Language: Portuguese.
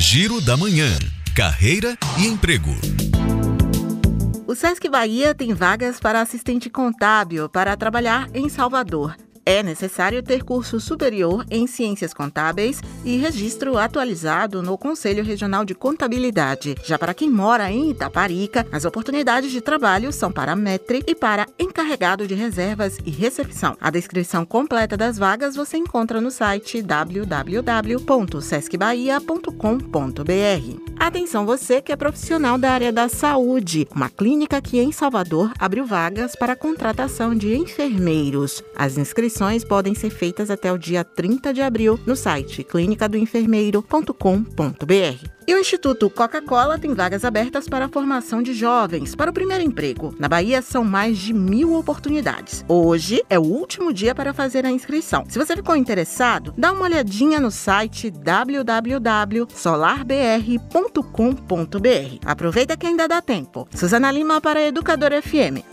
Giro da Manhã. Carreira e emprego. O Sesc Bahia tem vagas para assistente contábil para trabalhar em Salvador. É necessário ter curso superior em Ciências Contábeis e registro atualizado no Conselho Regional de Contabilidade. Já para quem mora em Itaparica, as oportunidades de trabalho são para METRE e para encarregado de reservas e recepção. A descrição completa das vagas você encontra no site www.sescbahia.com.br. Atenção você que é profissional da área da saúde. Uma clínica aqui em Salvador abriu vagas para a contratação de enfermeiros. As inscrições inscrições podem ser feitas até o dia 30 de abril no site clinicadoenfermeiro.com.br. E o Instituto Coca-Cola tem vagas abertas para a formação de jovens para o primeiro emprego. Na Bahia são mais de mil oportunidades. Hoje é o último dia para fazer a inscrição. Se você ficou interessado, dá uma olhadinha no site www.solarbr.com.br. Aproveita que ainda dá tempo. Suzana Lima para a Educadora FM.